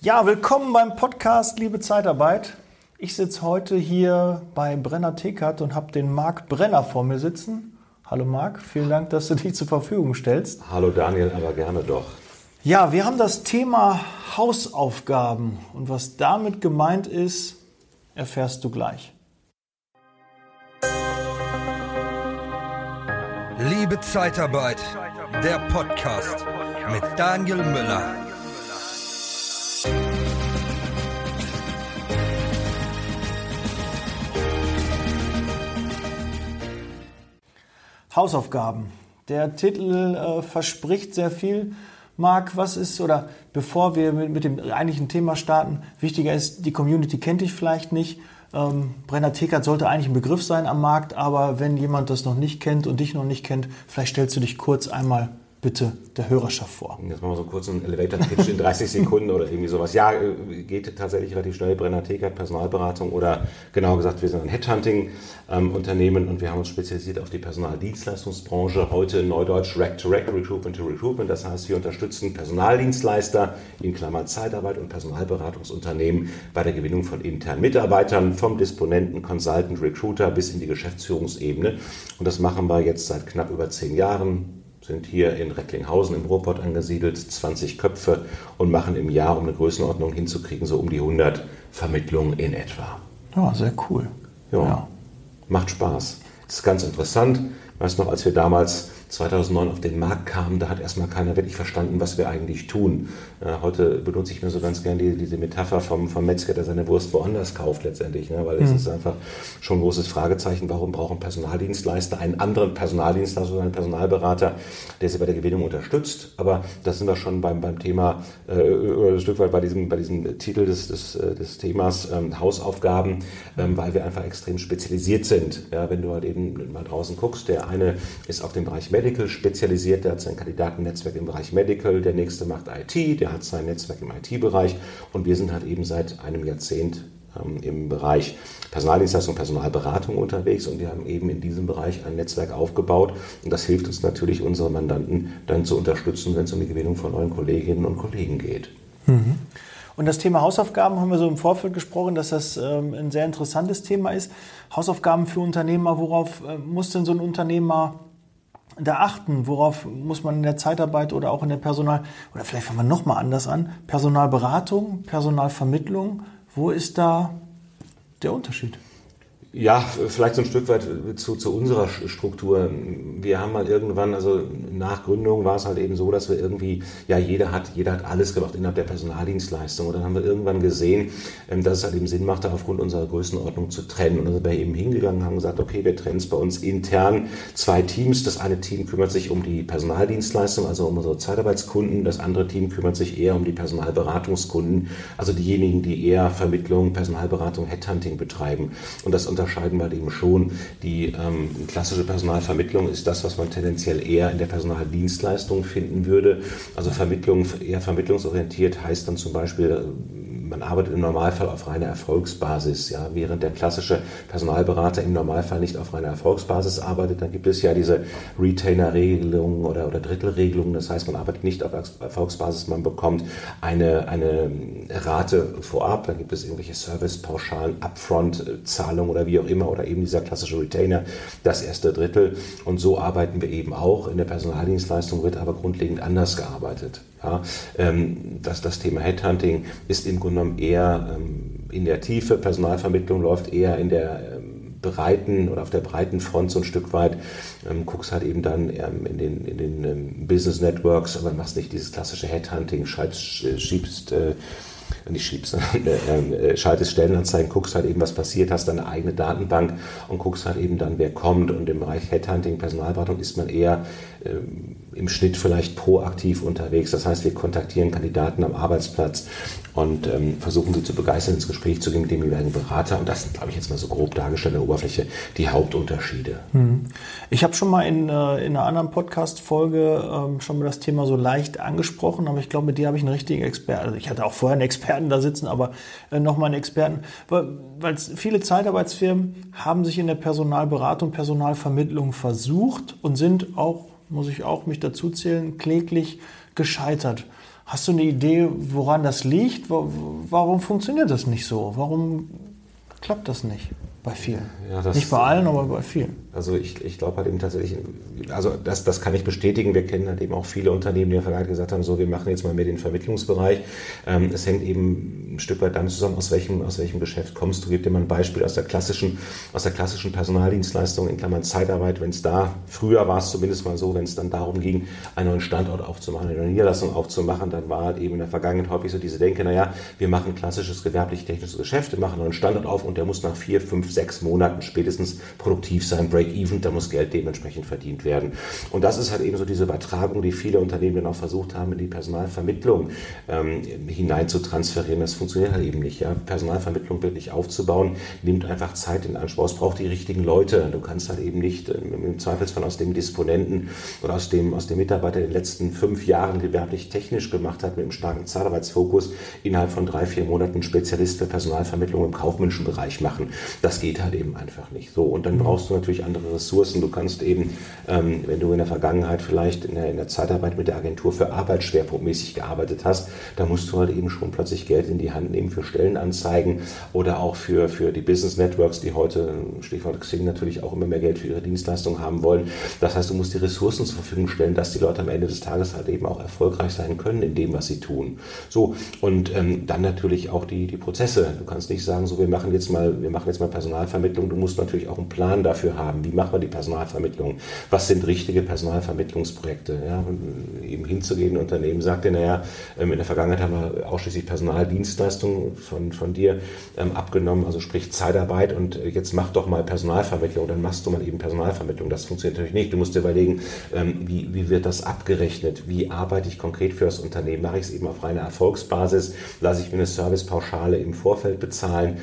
Ja, willkommen beim Podcast Liebe Zeitarbeit. Ich sitze heute hier bei Brenner Tekert und habe den Marc Brenner vor mir sitzen. Hallo Marc, vielen Dank, dass du dich zur Verfügung stellst. Hallo Daniel, aber gerne doch. Ja, wir haben das Thema Hausaufgaben und was damit gemeint ist, erfährst du gleich. Liebe Zeitarbeit, der Podcast mit Daniel Müller. Hausaufgaben. Der Titel äh, verspricht sehr viel. Marc, was ist, oder bevor wir mit, mit, dem eigentlichen Thema starten, wichtiger ist, die Community kennt dich vielleicht nicht. Ähm, Brenner Tekert sollte eigentlich ein Begriff sein am Markt, aber wenn jemand das noch nicht kennt und dich noch nicht kennt, vielleicht stellst du dich kurz einmal bitte der Hörerschaft vor? Jetzt machen wir so kurz einen Elevator-Pitch in 30 Sekunden oder irgendwie sowas. Ja, äh, geht tatsächlich relativ schnell. Brenner Tekert, Personalberatung oder genauer gesagt, wir sind ein Headhunting-Unternehmen und wir haben uns spezialisiert auf die Personaldienstleistungsbranche. Heute in Neudeutsch Rack-to-Rack, Recruitment to Recruitment. Das heißt, wir unterstützen Personaldienstleister in Klammern Zeitarbeit und Personalberatungsunternehmen bei der Gewinnung von internen Mitarbeitern, vom Disponenten, Consultant, Recruiter bis in die Geschäftsführungsebene. Und das machen wir jetzt seit knapp über zehn Jahren sind hier in Recklinghausen im Ruhrpott angesiedelt, 20 Köpfe und machen im Jahr, um eine Größenordnung hinzukriegen, so um die 100 Vermittlungen in etwa. Ja, sehr cool. Ja, ja. macht Spaß. Das ist ganz interessant. Ich weiß noch, als wir damals 2009 auf den Markt kamen, da hat erstmal keiner wirklich verstanden, was wir eigentlich tun. Äh, heute benutze ich mir so ganz gerne die, diese Metapher vom, vom Metzger, der seine Wurst woanders kauft letztendlich, ne? weil mhm. es ist einfach schon ein großes Fragezeichen, warum brauchen Personaldienstleister einen anderen Personaldienstleister oder einen Personalberater, der sie bei der Gewinnung unterstützt. Aber da sind wir schon beim, beim Thema, äh, oder ein Stück weit bei diesem, bei diesem Titel des, des, äh, des Themas ähm, Hausaufgaben, ähm, weil wir einfach extrem spezialisiert sind. Ja, wenn du halt eben mal draußen guckst, der eine ist auf dem Bereich Medical spezialisiert, der hat sein Kandidatennetzwerk im Bereich Medical, der nächste macht IT, der hat sein Netzwerk im IT-Bereich und wir sind halt eben seit einem Jahrzehnt ähm, im Bereich Personaldienstleistung, Personalberatung unterwegs und wir haben eben in diesem Bereich ein Netzwerk aufgebaut und das hilft uns natürlich, unsere Mandanten dann zu unterstützen, wenn es um die Gewinnung von neuen Kolleginnen und Kollegen geht. Mhm. Und das Thema Hausaufgaben haben wir so im Vorfeld gesprochen, dass das ähm, ein sehr interessantes Thema ist. Hausaufgaben für Unternehmer, worauf äh, muss denn so ein Unternehmer da achten? Worauf muss man in der Zeitarbeit oder auch in der Personal, oder vielleicht fangen wir nochmal anders an, Personalberatung, Personalvermittlung, wo ist da der Unterschied? Ja, vielleicht so ein Stück weit zu, zu unserer Struktur. Wir haben mal irgendwann, also nach Gründung war es halt eben so, dass wir irgendwie, ja, jeder hat, jeder hat alles gemacht innerhalb der Personaldienstleistung. Und dann haben wir irgendwann gesehen, ähm, dass es halt eben Sinn machte, aufgrund unserer Größenordnung zu trennen. Und dann sind wir eben hingegangen haben gesagt, okay, wir trennen es bei uns intern zwei Teams. Das eine Team kümmert sich um die Personaldienstleistung, also um unsere Zeitarbeitskunden. Das andere Team kümmert sich eher um die Personalberatungskunden, also diejenigen, die eher Vermittlung, Personalberatung, Headhunting betreiben. Und das unter unterscheiden wir eben schon. Die ähm, klassische Personalvermittlung ist das, was man tendenziell eher in der Personaldienstleistung finden würde. Also Vermittlung eher vermittlungsorientiert heißt dann zum Beispiel man arbeitet im Normalfall auf reiner Erfolgsbasis. Ja, während der klassische Personalberater im Normalfall nicht auf reiner Erfolgsbasis arbeitet, dann gibt es ja diese Retainer-Regelung oder, oder Drittelregelung. Das heißt, man arbeitet nicht auf Erfolgsbasis, man bekommt eine, eine Rate vorab, dann gibt es irgendwelche Servicepauschalen, Upfront-Zahlungen oder wie auch immer, oder eben dieser klassische Retainer, das erste Drittel. Und so arbeiten wir eben auch. In der Personaldienstleistung wird aber grundlegend anders gearbeitet. Ja, ähm, das, das Thema Headhunting ist im Grunde genommen eher ähm, in der Tiefe, Personalvermittlung läuft eher in der ähm, breiten oder auf der breiten Front so ein Stück weit, ähm, guckst halt eben dann ähm, in den, in den ähm, Business Networks, aber machst nicht dieses klassische Headhunting, schreibst, schiebst äh, nicht schiebst, äh, äh, schaltest Stellenanzeigen, guckst halt eben, was passiert, hast deine eigene Datenbank und guckst halt eben dann, wer kommt. Und im Bereich Headhunting, Personalberatung ist man eher ähm, im Schnitt vielleicht proaktiv unterwegs. Das heißt, wir kontaktieren Kandidaten am Arbeitsplatz und ähm, versuchen sie zu begeistern, ins Gespräch zu gehen mit dem jeweiligen Berater. Und das sind, glaube ich, jetzt mal so grob dargestellt an der Oberfläche die Hauptunterschiede. Hm. Ich habe schon mal in, äh, in einer anderen Podcast-Folge ähm, schon mal das Thema so leicht angesprochen, aber ich glaube, mit dir habe ich einen richtigen Experten. Also ich hatte auch vorher einen Experten da sitzen, aber äh, nochmal einen Experten. Weil, viele Zeitarbeitsfirmen haben sich in der Personalberatung, Personalvermittlung versucht und sind auch muss ich auch mich dazu zählen, kläglich gescheitert. Hast du eine Idee, woran das liegt? Warum funktioniert das nicht so? Warum klappt das nicht bei vielen? Ja, nicht bei allen, aber bei vielen. Also ich, ich glaube halt eben tatsächlich, also das, das kann ich bestätigen. Wir kennen halt eben auch viele Unternehmen, die in der Vergangenheit gesagt haben, so wir machen jetzt mal mehr den Vermittlungsbereich. Ähm, es hängt eben ein Stück weit damit zusammen, aus welchem, aus welchem Geschäft kommst du. Gib dir mal ein Beispiel aus der klassischen, aus der klassischen Personaldienstleistung in Klammern Zeitarbeit. Wenn es da, früher war es zumindest mal so, wenn es dann darum ging, einen neuen Standort aufzumachen, eine Niederlassung aufzumachen, dann war halt eben in der Vergangenheit häufig so diese Denke, naja, wir machen klassisches gewerblich-technisches Geschäft, wir machen einen neuen Standort auf und der muss nach vier, fünf, sechs Monaten spätestens produktiv sein, Break Break-Even, da muss Geld dementsprechend verdient werden. Und das ist halt eben so diese Übertragung, die viele Unternehmen dann auch versucht haben, in die Personalvermittlung ähm, hinein zu transferieren. Das funktioniert halt eben nicht. Ja? Personalvermittlung wirklich aufzubauen, nimmt einfach Zeit in Anspruch. Es braucht die richtigen Leute. Du kannst halt eben nicht ähm, im Zweifelsfall aus dem Disponenten oder aus dem, aus dem Mitarbeiter, der in den letzten fünf Jahren gewerblich-technisch gemacht hat, mit einem starken Zeitarbeitsfokus, innerhalb von drei, vier Monaten Spezialist für Personalvermittlung im kaufmännischen Bereich machen. Das geht halt eben einfach nicht. So, und dann brauchst du natürlich andere Ressourcen. Du kannst eben, ähm, wenn du in der Vergangenheit vielleicht in der, in der Zeitarbeit mit der Agentur für Arbeit schwerpunktmäßig gearbeitet hast, da musst du halt eben schon plötzlich Geld in die Hand nehmen für Stellenanzeigen oder auch für, für die Business Networks, die heute, Stichwort Xing, natürlich auch immer mehr Geld für ihre Dienstleistungen haben wollen. Das heißt, du musst die Ressourcen zur Verfügung stellen, dass die Leute am Ende des Tages halt eben auch erfolgreich sein können in dem, was sie tun. So, und ähm, dann natürlich auch die, die Prozesse. Du kannst nicht sagen, so wir machen jetzt mal, wir machen jetzt mal Personalvermittlung. Du musst natürlich auch einen Plan dafür haben. Wie machen wir die Personalvermittlung? Was sind richtige Personalvermittlungsprojekte? Ja, eben hinzugehen, ein Unternehmen sagt dir, naja, ähm, in der Vergangenheit haben wir ausschließlich Personaldienstleistungen von, von dir ähm, abgenommen, also sprich Zeitarbeit und jetzt mach doch mal Personalvermittlung, dann machst du mal eben Personalvermittlung. Das funktioniert natürlich nicht. Du musst dir überlegen, ähm, wie, wie wird das abgerechnet? Wie arbeite ich konkret für das Unternehmen? Mache ich es eben auf reiner Erfolgsbasis? Lasse ich mir eine Servicepauschale im Vorfeld bezahlen?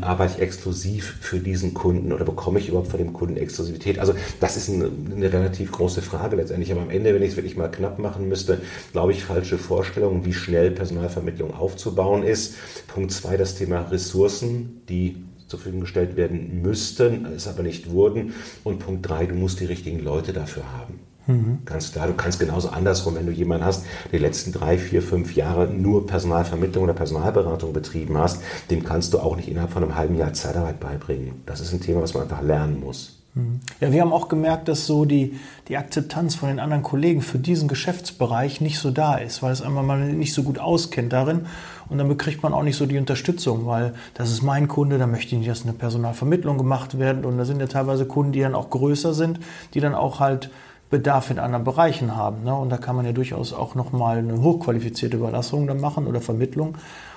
arbeite ich exklusiv für diesen Kunden oder bekomme ich überhaupt von dem Kunden Exklusivität? Also das ist eine, eine relativ große Frage letztendlich. Aber am Ende, wenn ich es wirklich mal knapp machen müsste, glaube ich, falsche Vorstellungen, wie schnell Personalvermittlung aufzubauen ist. Punkt zwei, das Thema Ressourcen, die zur Verfügung gestellt werden müssten, es aber nicht wurden. Und Punkt drei, du musst die richtigen Leute dafür haben. Mhm. Ganz klar, du kannst genauso andersrum, wenn du jemanden hast, der die letzten drei, vier, fünf Jahre nur Personalvermittlung oder Personalberatung betrieben hast, dem kannst du auch nicht innerhalb von einem halben Jahr Zeitarbeit beibringen. Das ist ein Thema, was man einfach lernen muss. Mhm. Ja, wir haben auch gemerkt, dass so die, die Akzeptanz von den anderen Kollegen für diesen Geschäftsbereich nicht so da ist, weil es einmal mal nicht so gut auskennt darin. Und dann bekriegt man auch nicht so die Unterstützung, weil das ist mein Kunde, da möchte ich nicht, dass eine Personalvermittlung gemacht wird. Und da sind ja teilweise Kunden, die dann auch größer sind, die dann auch halt Bedarf in anderen Bereichen haben. Ne? Und da kann man ja durchaus auch nochmal eine hochqualifizierte Überlassung dann machen oder Vermittlung.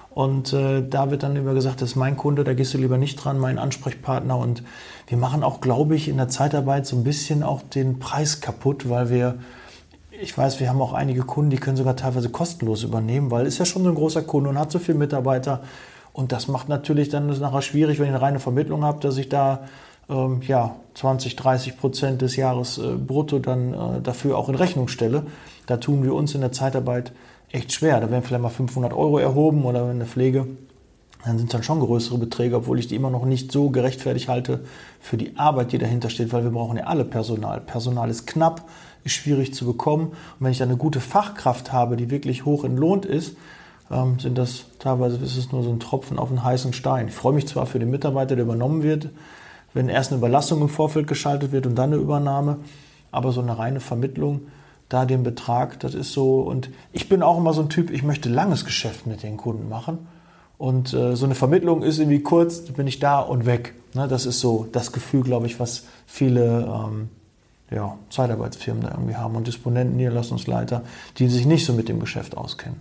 Und äh, da wird dann immer gesagt, das ist mein Kunde, da gehst du lieber nicht dran, mein Ansprechpartner. Und wir machen auch, glaube ich, in der Zeitarbeit so ein bisschen auch den Preis kaputt, weil wir, ich weiß, wir haben auch einige Kunden, die können sogar teilweise kostenlos übernehmen, weil ist ja schon so ein großer Kunde und hat so viele Mitarbeiter. Und das macht natürlich dann nachher schwierig, wenn ich eine reine Vermittlung habe, dass ich da ähm, ja, 20, 30 Prozent des Jahres äh, brutto dann äh, dafür auch in Rechnung stelle. Da tun wir uns in der Zeitarbeit echt schwer. Da werden vielleicht mal 500 Euro erhoben oder in der Pflege. Dann sind es dann schon größere Beträge, obwohl ich die immer noch nicht so gerechtfertigt halte für die Arbeit, die dahinter steht, weil wir brauchen ja alle Personal. Personal ist knapp, ist schwierig zu bekommen. Und wenn ich dann eine gute Fachkraft habe, die wirklich hoch entlohnt ist, ähm, sind das teilweise ist es nur so ein Tropfen auf einen heißen Stein. Ich freue mich zwar für den Mitarbeiter, der übernommen wird, wenn erst eine Überlassung im Vorfeld geschaltet wird und dann eine Übernahme, aber so eine reine Vermittlung, da den Betrag, das ist so. Und ich bin auch immer so ein Typ, ich möchte langes Geschäft mit den Kunden machen. Und äh, so eine Vermittlung ist irgendwie kurz, bin ich da und weg. Ne, das ist so das Gefühl, glaube ich, was viele ähm, ja, Zeitarbeitsfirmen da irgendwie haben und Disponenten, Niederlassungsleiter, die sich nicht so mit dem Geschäft auskennen.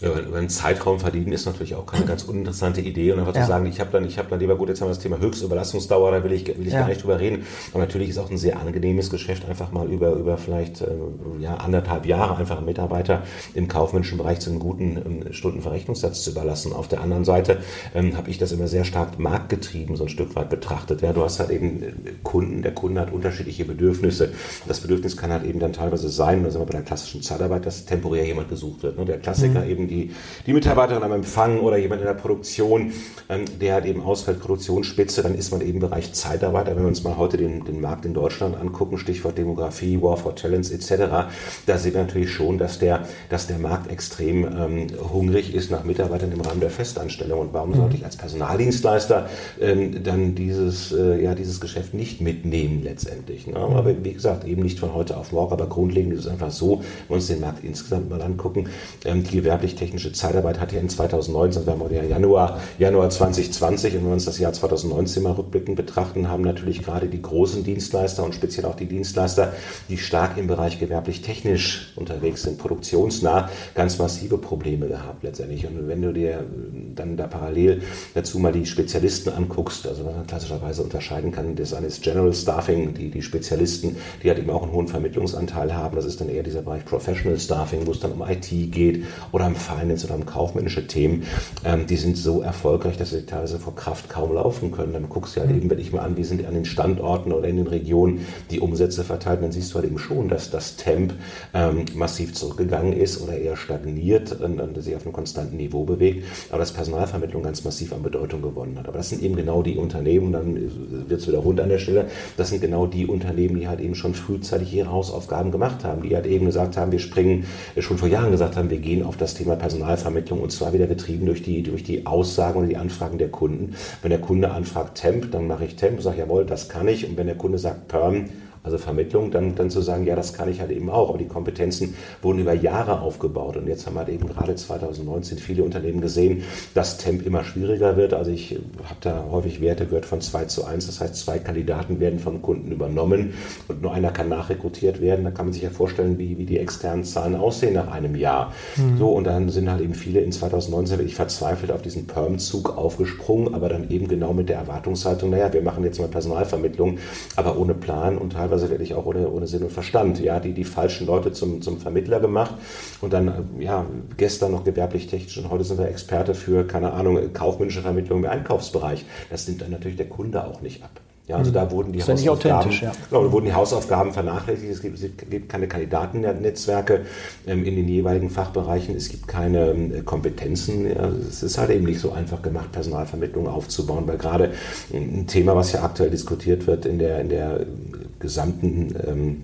Ja, über einen Zeitraum verdienen ist natürlich auch keine ganz uninteressante Idee. Und einfach ja. zu sagen, ich habe dann, ich habe dann lieber gut, jetzt haben wir das Thema Höchstüberlassungsdauer, da will ich, will ich ja. gar nicht drüber reden. Aber natürlich ist auch ein sehr angenehmes Geschäft, einfach mal über, über vielleicht äh, ja, anderthalb Jahre einfach einen Mitarbeiter im kaufmännischen Bereich zu einem guten ähm, Stundenverrechnungssatz zu überlassen. Auf der anderen Seite ähm, habe ich das immer sehr stark marktgetrieben, so ein Stück weit betrachtet. Ja, du hast halt eben äh, Kunden, der Kunde hat unterschiedliche Bedürfnisse. Das Bedürfnis kann halt eben dann teilweise sein, da sind wir bei der klassischen Zeitarbeit, dass temporär jemand gesucht wird. Ne? Der Klassiker mhm. eben die, die Mitarbeiterin am Empfang oder jemand in der Produktion, ähm, der halt eben ausfällt, Produktionsspitze, dann ist man eben im Bereich Zeitarbeiter. Wenn wir uns mal heute den, den Markt in Deutschland angucken, Stichwort Demografie, War for Talents etc., da sehen wir natürlich schon, dass der, dass der Markt extrem ähm, hungrig ist nach Mitarbeitern im Rahmen der Festanstellung. Und warum sollte ich als Personaldienstleister ähm, dann dieses, äh, ja, dieses Geschäft nicht mitnehmen letztendlich? Ne? Aber wie gesagt, eben nicht von heute auf morgen, aber grundlegend ist es einfach so, wenn wir uns den Markt insgesamt mal angucken, ähm, die gewerblich-technische Zeitarbeit hat ja in 2019, wir haben ja Januar, Januar 2020 und wenn wir uns das Jahr 2019 mal rückblickend betrachten, haben natürlich gerade die großen Dienstleister und speziell auch die Dienstleister, die stark im Bereich gewerblich-technisch unterwegs sind, produktionsnah, ganz massive Probleme gehabt letztendlich. Und wenn du dir dann da parallel dazu mal die Spezialisten anguckst, also was man klassischerweise unterscheiden kann, das eine ist General Staffing, die, die Spezialisten, die halt eben auch einen hohen Vermittlungsanteil haben. Das ist dann eher dieser Bereich Professional Staffing, wo es dann um IT geht oder um Finance oder um kaufmännische Themen. Ähm, die sind so erfolgreich, dass sie teilweise vor Kraft kaum laufen können. Dann guckst du halt eben, wenn ich mal an, wie sind an den Standorten oder in den Regionen die Umsätze verteilt, dann siehst du halt eben schon, dass das Temp ähm, massiv zurückgegangen ist oder eher stagniert und, und sich auf einem konstanten Niveau bewegt, aber dass Personalvermittlung ganz massiv an Bedeutung gewonnen hat. Aber das sind eben genau die Unternehmen, dann wird es wieder rund an der Stelle, das sind genau die Unternehmen, die halt eben schon frühzeitig ihre Hausaufgaben gemacht haben, die halt eben gesagt haben, wir springen, schon vor Jahren gesagt haben, wir gehen auf das Thema Personalvermittlung und zwar wieder getrieben durch die, durch die Aussagen oder die Anfragen der Kunden. Wenn der Kunde anfragt Temp, dann mache ich Temp, sage jawohl, das kann ich und wenn der Kunde sagt Perm, also Vermittlung, dann, dann zu sagen, ja, das kann ich halt eben auch. Aber die Kompetenzen wurden über Jahre aufgebaut. Und jetzt haben halt eben gerade 2019 viele Unternehmen gesehen, dass Temp immer schwieriger wird. Also ich habe da häufig Werte gehört von 2 zu 1. Das heißt, zwei Kandidaten werden vom Kunden übernommen und nur einer kann nachrekrutiert werden. Da kann man sich ja vorstellen, wie, wie die externen Zahlen aussehen nach einem Jahr. Mhm. So, und dann sind halt eben viele in 2019 wirklich verzweifelt auf diesen Perm-Zug aufgesprungen, aber dann eben genau mit der Erwartungshaltung, naja, wir machen jetzt mal Personalvermittlung, aber ohne Plan und teilweise teilweise wirklich auch ohne, ohne Sinn und Verstand. Ja, die, die falschen Leute zum, zum Vermittler gemacht und dann, ja, gestern noch gewerblich-technisch und heute sind wir Experte für, keine Ahnung, kaufmännische Vermittlung im Einkaufsbereich. Das nimmt dann natürlich der Kunde auch nicht ab. Ja, also da wurden die das Hausaufgaben, ja. genau, wurden die Hausaufgaben vernachlässigt. Es gibt, es gibt keine Kandidatennetzwerke ähm, in den jeweiligen Fachbereichen. Es gibt keine ähm, Kompetenzen. Ja, es ist halt eben nicht so einfach gemacht, Personalvermittlung aufzubauen, weil gerade ein Thema, was ja aktuell diskutiert wird in der, in der gesamten ähm,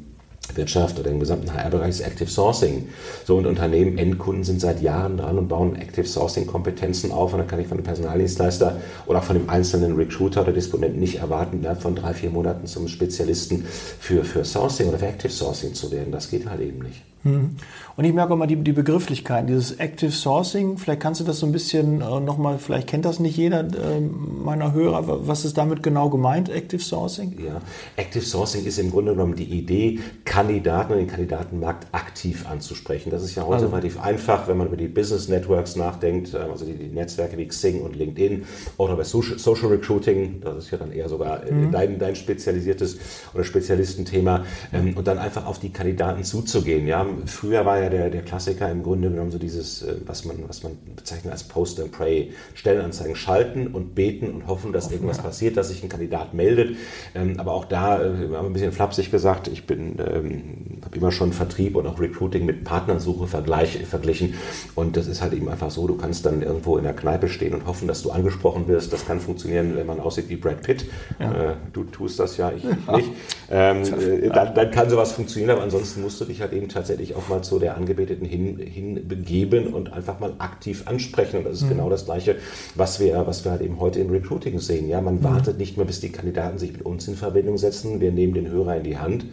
Wirtschaft oder im gesamten HR-Bereich ist Active Sourcing. So und Unternehmen, Endkunden sind seit Jahren dran und bauen Active Sourcing Kompetenzen auf und dann kann ich von einem Personaldienstleister oder auch von dem einzelnen Recruiter oder Disponenten nicht erwarten, innerhalb von drei, vier Monaten zum Spezialisten für, für Sourcing oder für Active Sourcing zu werden. Das geht halt eben nicht. Mhm. Und ich merke auch mal die, die Begrifflichkeiten, dieses Active Sourcing, vielleicht kannst du das so ein bisschen äh, nochmal, vielleicht kennt das nicht jeder äh, meiner Hörer, was ist damit genau gemeint, Active Sourcing? Ja, Active Sourcing ist im Grunde genommen die Idee, Kandidaten und den Kandidatenmarkt aktiv anzusprechen. Das ist ja heute also. relativ einfach, wenn man über die Business Networks nachdenkt, äh, also die, die, Netzwerke wie Xing und LinkedIn oder bei Social, Social Recruiting, das ist ja dann eher sogar äh, mhm. dein, dein spezialisiertes oder Spezialistenthema, ähm, und dann einfach auf die Kandidaten zuzugehen, ja, früher war ja der, der Klassiker im Grunde genommen so dieses, äh, was man, was man bezeichnet als Post and Pray, Stellenanzeigen schalten und beten und hoffen, dass irgendwas passiert, dass sich ein Kandidat meldet. Ähm, aber auch da äh, haben wir ein bisschen flapsig gesagt, ich bin, ähm, habe immer schon Vertrieb und auch Recruiting mit Partnersuche vergleich, verglichen. Und das ist halt eben einfach so, du kannst dann irgendwo in der Kneipe stehen und hoffen, dass du angesprochen wirst. Das kann funktionieren, wenn man aussieht wie Brad Pitt. Ja. Äh, du tust das ja, ich, ich nicht. Ähm, dann, dann kann sowas funktionieren, aber ansonsten musst du dich halt eben tatsächlich tatsächlich auch mal zu der Angebeteten hin, hin begeben und einfach mal aktiv ansprechen. Und das ist mhm. genau das Gleiche, was wir, was wir halt eben heute im Recruiting sehen. Ja, man mhm. wartet nicht mehr, bis die Kandidaten sich mit uns in Verbindung setzen. Wir nehmen den Hörer in die Hand.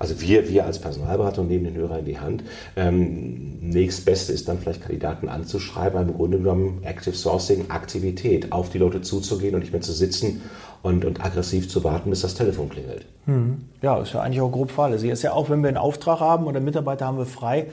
Also wir, wir als Personalberater nehmen den Hörer in die Hand. Ähm, nächstbeste ist dann vielleicht Kandidaten anzuschreiben, im Grunde genommen Active Sourcing, Aktivität, auf die Leute zuzugehen und nicht mehr zu sitzen und, und aggressiv zu warten, bis das Telefon klingelt. Hm. Ja, ist ja eigentlich auch grob fahrlässig. Ist ja auch, wenn wir einen Auftrag haben oder Mitarbeiter haben wir frei,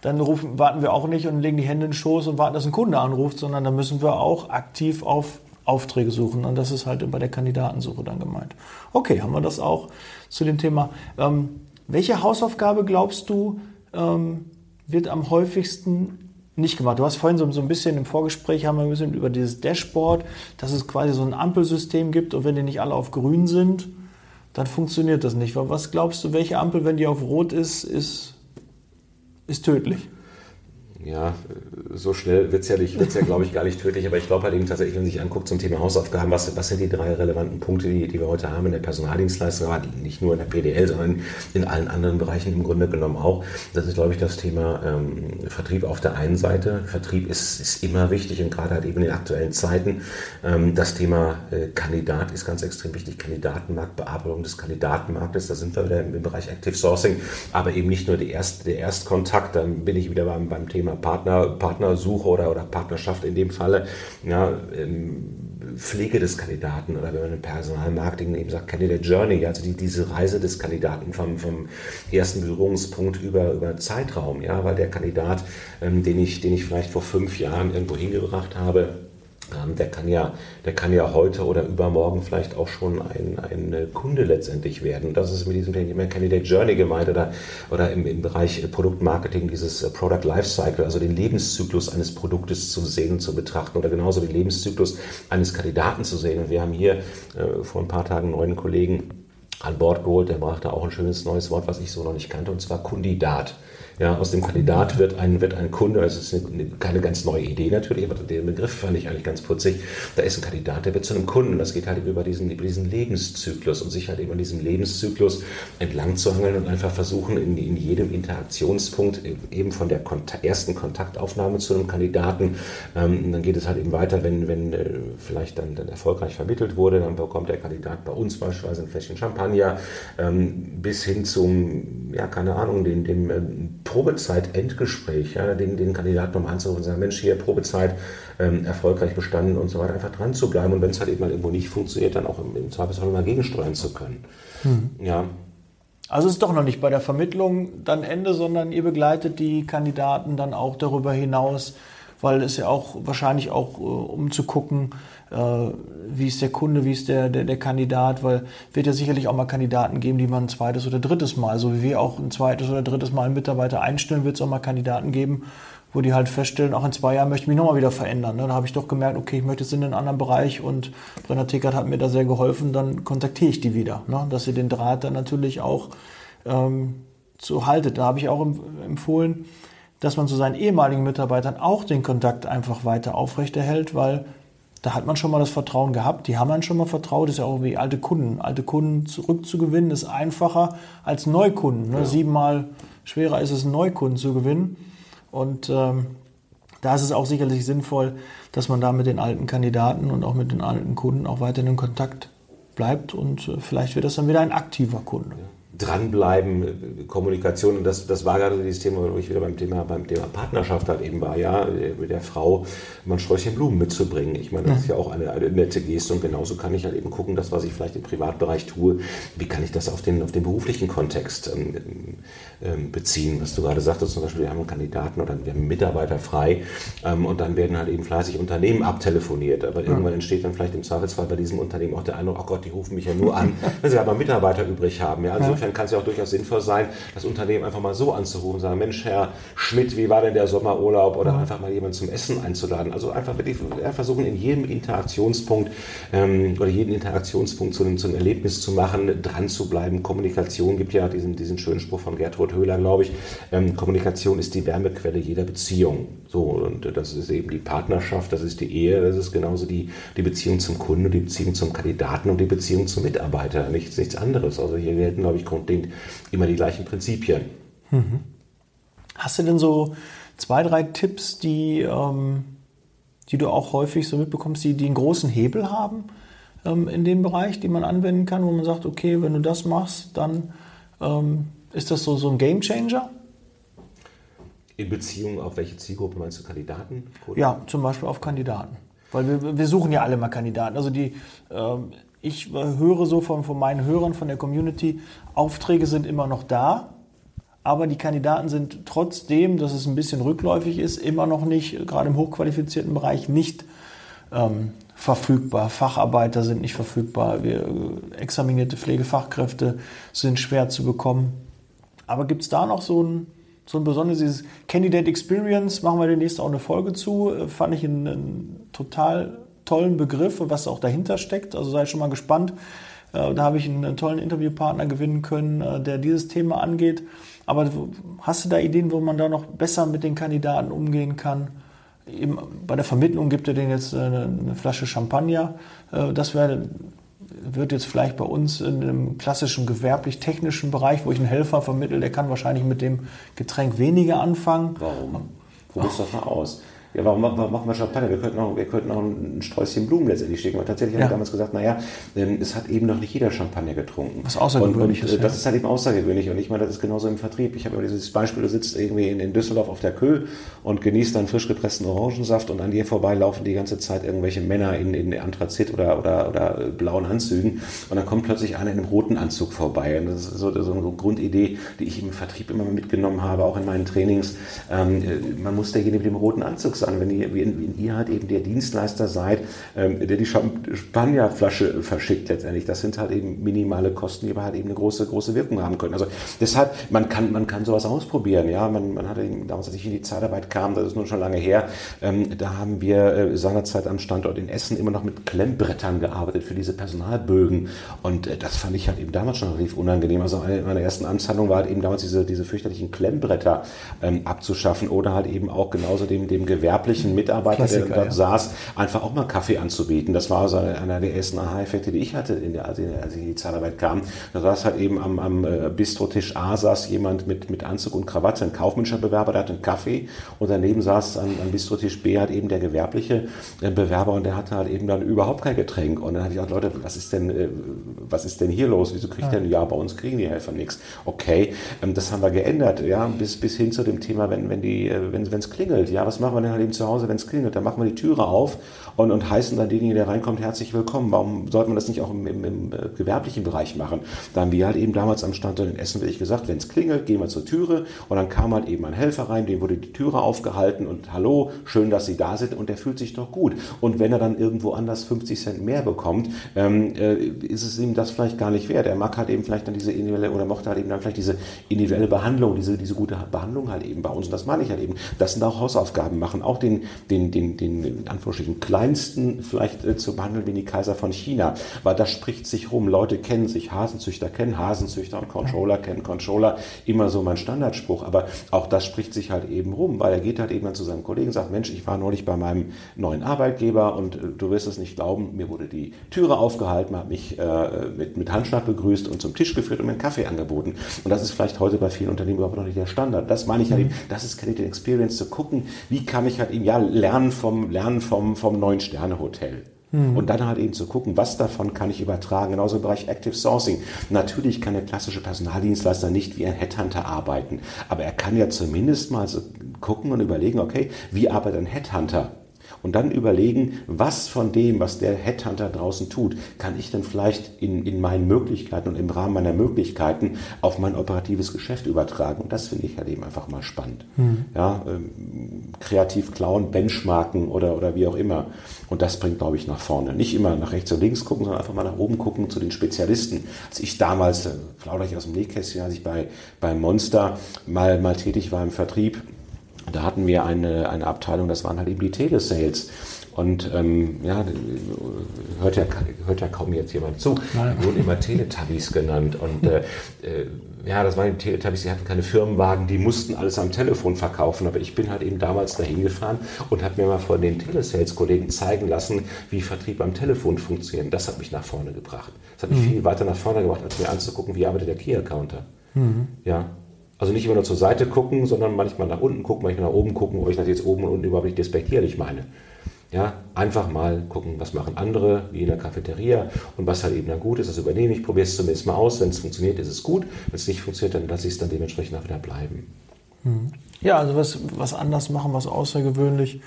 dann rufen, warten wir auch nicht und legen die Hände in den Schoß und warten, dass ein Kunde anruft, sondern dann müssen wir auch aktiv auf Aufträge suchen. Und das ist halt bei der Kandidatensuche dann gemeint. Okay, haben wir das auch zu dem Thema. Ähm, welche Hausaufgabe glaubst du, ähm, wird am häufigsten nicht gemacht. Du hast vorhin so, so, ein bisschen im Vorgespräch haben wir ein bisschen über dieses Dashboard, dass es quasi so ein Ampelsystem gibt und wenn die nicht alle auf grün sind, dann funktioniert das nicht. Was glaubst du, welche Ampel, wenn die auf rot ist, ist, ist tödlich? Ja, so schnell wird es ja, ja glaube ich, gar nicht tödlich, aber ich glaube halt eben tatsächlich, wenn man sich anguckt zum Thema Hausaufgaben, was, was sind die drei relevanten Punkte, die, die wir heute haben in der Personaldienstleistung, nicht nur in der PDL, sondern in allen anderen Bereichen im Grunde genommen auch. Das ist, glaube ich, das Thema ähm, Vertrieb auf der einen Seite. Vertrieb ist, ist immer wichtig und gerade halt eben in den aktuellen Zeiten. Ähm, das Thema äh, Kandidat ist ganz extrem wichtig. Kandidatenmarkt, Bearbeitung des Kandidatenmarktes, da sind wir wieder im, im Bereich Active Sourcing, aber eben nicht nur die Erst, der Erstkontakt, dann bin ich wieder beim, beim Thema Partner, Partnersuche oder, oder Partnerschaft in dem Falle, ja, ähm, Pflege des Kandidaten oder wenn man im Personalmarketing eben sagt, Candidate Journey, also die, diese Reise des Kandidaten vom, vom ersten Berührungspunkt über, über Zeitraum, ja, weil der Kandidat, ähm, den, ich, den ich vielleicht vor fünf Jahren irgendwo hingebracht habe, der kann ja, der kann ja heute oder übermorgen vielleicht auch schon ein, ein Kunde letztendlich werden. Das ist mit diesem Thema Candidate Journey gemeint oder, oder im, im Bereich Produktmarketing dieses äh, Product Lifecycle, also den Lebenszyklus eines Produktes zu sehen und zu betrachten oder genauso den Lebenszyklus eines Kandidaten zu sehen. Und wir haben hier äh, vor ein paar Tagen einen neuen Kollegen an Bord geholt, der brachte auch ein schönes neues Wort, was ich so noch nicht kannte, und zwar Kundidat. Ja, aus dem Kandidat wird ein, wird ein Kunde, das ist eine, keine ganz neue Idee natürlich, aber den Begriff fand ich eigentlich ganz putzig. Da ist ein Kandidat, der wird zu einem Kunden. Das geht halt über diesen, über diesen Lebenszyklus und sich halt eben an diesem Lebenszyklus entlang zu hangeln und einfach versuchen, in, in jedem Interaktionspunkt eben von der Kontakt, ersten Kontaktaufnahme zu einem Kandidaten, ähm, dann geht es halt eben weiter, wenn, wenn äh, vielleicht dann, dann erfolgreich vermittelt wurde, dann bekommt der Kandidat bei uns beispielsweise ein Fläschchen Champagner ähm, bis hin zum, ja, keine Ahnung, dem, dem ähm, Probezeit-Endgespräch, ja, den, den Kandidaten nochmal anzurufen und sagen, Mensch, hier Probezeit ähm, erfolgreich bestanden und so weiter, einfach dran zu bleiben und wenn es halt eben mal irgendwo nicht funktioniert, dann auch im, im Zweifelsfall mal gegensteuern zu können. Mhm. Ja. Also es ist doch noch nicht bei der Vermittlung dann Ende, sondern ihr begleitet die Kandidaten dann auch darüber hinaus, weil es ja auch wahrscheinlich auch, äh, um zu gucken, äh, wie ist der Kunde, wie ist der, der, der Kandidat, weil wird ja sicherlich auch mal Kandidaten geben, die man ein zweites oder drittes Mal, so wie wir auch ein zweites oder drittes Mal einen Mitarbeiter einstellen, wird es auch mal Kandidaten geben, wo die halt feststellen, auch in zwei Jahren möchte ich mich nochmal wieder verändern. Ne? Da habe ich doch gemerkt, okay, ich möchte jetzt in einen anderen Bereich und Brenner Tickert hat mir da sehr geholfen, dann kontaktiere ich die wieder, ne? dass ihr den Draht dann natürlich auch ähm, so haltet. Da habe ich auch empfohlen, dass man zu seinen ehemaligen Mitarbeitern auch den Kontakt einfach weiter aufrechterhält, weil da hat man schon mal das Vertrauen gehabt, die haben einen schon mal vertraut, das ist ja auch wie alte Kunden. Alte Kunden zurückzugewinnen ist einfacher als Neukunden. Ne? Ja. Siebenmal schwerer ist es, einen Neukunden zu gewinnen. Und ähm, da ist es auch sicherlich sinnvoll, dass man da mit den alten Kandidaten und auch mit den alten Kunden auch weiterhin in Kontakt bleibt und äh, vielleicht wird das dann wieder ein aktiver Kunde. Ja dranbleiben, Kommunikation. Und das, das war gerade dieses Thema, wo ich wieder beim Thema, beim Thema Partnerschaft halt eben war, ja, mit der Frau mal ein Sträuchchen Blumen mitzubringen. Ich meine, das ist ja auch eine, eine nette Geste und genauso kann ich halt eben gucken, das, was ich vielleicht im Privatbereich tue, wie kann ich das auf den, auf den beruflichen Kontext ähm, ähm, beziehen. Was du gerade sagtest, zum Beispiel, wir haben einen Kandidaten oder wir haben einen Mitarbeiter frei ähm, und dann werden halt eben fleißig Unternehmen abtelefoniert. Aber irgendwann entsteht dann vielleicht im Zweifelsfall bei diesem Unternehmen auch der Eindruck, oh Gott, die rufen mich ja nur an, wenn sie aber Mitarbeiter übrig haben. Ja, insofern kann es ja auch durchaus sinnvoll sein, das Unternehmen einfach mal so anzurufen und sagen, Mensch, Herr Schmidt, wie war denn der Sommerurlaub? Oder einfach mal jemanden zum Essen einzuladen. Also einfach wirklich versuchen, in jedem Interaktionspunkt ähm, oder jeden Interaktionspunkt zu einem, zu einem Erlebnis zu machen, dran zu bleiben. Kommunikation gibt ja diesen, diesen schönen Spruch von Gertrud Höhler, glaube ich. Ähm, Kommunikation ist die Wärmequelle jeder Beziehung. So, und das ist eben die Partnerschaft, das ist die Ehe, das ist genauso die, die Beziehung zum Kunden, die Beziehung zum Kandidaten und die Beziehung zum Mitarbeiter. Nichts, nichts anderes. Also hier gelten, glaube ich, grundlegend immer die gleichen Prinzipien. Mhm. Hast du denn so zwei, drei Tipps, die, ähm, die du auch häufig so mitbekommst, die, die einen großen Hebel haben ähm, in dem Bereich, die man anwenden kann, wo man sagt, okay, wenn du das machst, dann ähm, ist das so, so ein Game Changer? In Beziehung auf welche Zielgruppe meinst du Kandidaten? Oder? Ja, zum Beispiel auf Kandidaten. Weil wir, wir suchen ja alle mal Kandidaten. Also die, äh, ich höre so von, von meinen Hörern, von der Community, Aufträge sind immer noch da, aber die Kandidaten sind trotzdem, dass es ein bisschen rückläufig ist, immer noch nicht, gerade im hochqualifizierten Bereich, nicht ähm, verfügbar. Facharbeiter sind nicht verfügbar. Wir, äh, examinierte Pflegefachkräfte sind schwer zu bekommen. Aber gibt es da noch so ein, so ein besonderes Candidate Experience? Machen wir demnächst auch eine Folge zu. Äh, fand ich einen, einen total tollen Begriff und was auch dahinter steckt. Also sei schon mal gespannt. Äh, da habe ich einen tollen Interviewpartner gewinnen können, äh, der dieses Thema angeht. Aber hast du da Ideen, wo man da noch besser mit den Kandidaten umgehen kann? Eben bei der Vermittlung gibt er denen jetzt eine, eine Flasche Champagner. Äh, das wäre wird jetzt vielleicht bei uns in einem klassischen gewerblich-technischen Bereich, wo ich einen Helfer vermittle, der kann wahrscheinlich mit dem Getränk weniger anfangen. Warum? Probier es doch mal aus. Ja, warum machen wir Champagner? Wir könnten auch, wir könnten auch ein Sträußchen Blumen letztendlich schicken. Aber tatsächlich ja. haben wir damals gesagt, naja, ähm, es hat eben noch nicht jeder Champagner getrunken. Was außergewöhnlich und, und, ist. Äh, das ist halt eben außergewöhnlich. Und ich meine, das ist genauso im Vertrieb. Ich habe immer dieses Beispiel, du sitzt irgendwie in, in Düsseldorf auf der Kö und genießt dann frisch gepressten Orangensaft und an dir vorbei laufen die ganze Zeit irgendwelche Männer in, in Anthrazit oder, oder, oder blauen Anzügen. Und dann kommt plötzlich einer in einem roten Anzug vorbei. Und das ist so, so eine Grundidee, die ich im Vertrieb immer mitgenommen habe, auch in meinen Trainings. Ähm, äh, man muss derjenige mit dem roten Anzug sein. Wenn die, wenn ihr halt eben der Dienstleister seid, ähm, der die Champagnerflasche verschickt letztendlich. Das sind halt eben minimale Kosten, die aber halt eben eine große, große Wirkung haben können. Also deshalb, man kann, man kann sowas ausprobieren. Ja, man, man hatte damals, als ich in die Zeitarbeit kam, das ist nun schon lange her, ähm, da haben wir äh, seinerzeit am Standort in Essen immer noch mit Klemmbrettern gearbeitet für diese Personalbögen. Und äh, das fand ich halt eben damals schon relativ unangenehm. Also eine meiner ersten Amtshandlungen war halt eben damals diese, diese fürchterlichen Klemmbretter ähm, abzuschaffen oder halt eben auch genauso dem, dem gewerblichen Mitarbeiter, Klassiker, der dort ja. saß, einfach auch mal Kaffee anzubieten. Das war also einer der ersten Aha-Effekte, die ich hatte, in der, als, ich, in die Zahnarbeit kam. Da saß halt eben am, am äh, Bistrotisch A saß jemand mit, mit Anzug und Krawatte, ein kaufmännischer Bewerber, der hatte einen Kaffee und daneben saß an, an Bistrotisch B halt eben der gewerbliche äh, Bewerber und der hatte halt eben dann überhaupt kein Getränk. Und dann habe ich gesagt, Leute, was ist denn, äh, was ist denn hier los? Wieso kriegt ja. denn, ja, bei uns kriegen die Helfer nichts. Okay, ähm, das haben wir geändert, ja, bis, bis hin zu dem Thema, wenn, wenn die, wenn es klingelt, ja, was machen wir denn halt eben zu Hause, wenn es klingelt? Dann machen wir die Türe auf und, und heißen dann denjenigen, der reinkommt, herzlich willkommen. Warum sollte man das nicht auch im, im, im äh, gewerblichen Bereich machen? Da haben wir halt eben damals am Standort in Essen wirklich gesagt, wenn es klingelt, gehen wir zur Türe und dann kam halt eben ein Helfer rein, dem wurde die Türe aufgehalten und hallo, schön, dass Sie da sind und der fühlt sich doch gut. Und wenn er dann irgendwo anders 50 Cent mehr bekommt, ähm, äh, ist es ihm das vielleicht gar nicht wert. Er mag halt eben vielleicht dann diese individuelle oder mochte halt eben dann vielleicht diese individuelle Behandlung, diese, diese gute Behandlung halt eben bei uns. Und das meine ich halt eben. Das sind auch Hausaufgaben machen, auch den, den, den, den, in Anführungsstrichen, kleinsten vielleicht äh, zu behandeln wie die Kaiser von China. Weil das spricht sich rum. Leute kennen sich, Hasenzüchter kennen Hasenzüchter und Controller kennen Controller. Immer so mein Standardspruch. Aber auch das spricht sich halt eben rum, weil er geht halt eben dann zu seinem Kollegen und sagt, Mensch, ich war neulich bei meinem neuen Arbeitgeber und äh, du wirst es nicht glauben, mir wurde die Türe aufgehalten, hat mich äh, mit, mit Handschlag begrüßt und zum Tisch geführt und mir einen Kaffee angeboten. Und das ist vielleicht heute bei vielen Unternehmen überhaupt noch nicht der Standard. Das meine ich halt mhm. eben, das ist Candidate Experience, zu gucken, wie kann ich halt eben, ja, lernen vom, lernen vom, vom neuen Sternehotel. Mhm. Und dann halt eben zu gucken, was davon kann ich übertragen. Genauso im Bereich Active Sourcing. Natürlich kann der klassische Personaldienstleister nicht wie ein Headhunter arbeiten. Aber er kann ja zumindest mal so gucken und überlegen, okay, wie arbeitet ein Headhunter? Und dann überlegen, was von dem, was der Headhunter draußen tut, kann ich denn vielleicht in, in meinen Möglichkeiten und im Rahmen meiner Möglichkeiten auf mein operatives Geschäft übertragen. Und das finde ich halt eben einfach mal spannend. Mhm. Ja, ähm, kreativ klauen, benchmarken oder, oder wie auch immer. Und das bringt, glaube ich, nach vorne. Nicht immer nach rechts und links gucken, sondern einfach mal nach oben gucken zu den Spezialisten. Als ich damals, äh, plaudere ich aus dem Nähkästchen, als ich bei, bei Monster mal, mal tätig war im Vertrieb, da hatten wir eine, eine Abteilung, das waren halt eben die Telesales. Und ähm, ja, hört ja, hört ja kaum jetzt jemand zu. Die wurden immer Teletubbies genannt. Und äh, äh, ja, das waren die Teletubbies, die hatten keine Firmenwagen, die mussten alles am Telefon verkaufen. Aber ich bin halt eben damals dahin gefahren und habe mir mal von den Telesales-Kollegen zeigen lassen, wie Vertrieb am Telefon funktioniert. Das hat mich nach vorne gebracht. Das hat mich mhm. viel weiter nach vorne gebracht, als mir anzugucken, wie arbeitet der Key-Accounter. Mhm. Ja, also nicht immer nur zur Seite gucken, sondern manchmal nach unten gucken, manchmal nach oben gucken, wo ich das jetzt oben und unten überhaupt nicht despektierlich meine. Ja, einfach mal gucken, was machen andere, wie in der Cafeteria und was halt eben dann gut ist, das übernehme ich, probiere es zumindest mal aus. Wenn es funktioniert, ist es gut. Wenn es nicht funktioniert, dann lasse ich es dann dementsprechend auch wieder bleiben. Hm. Ja, also was, was anders machen, was außergewöhnlich.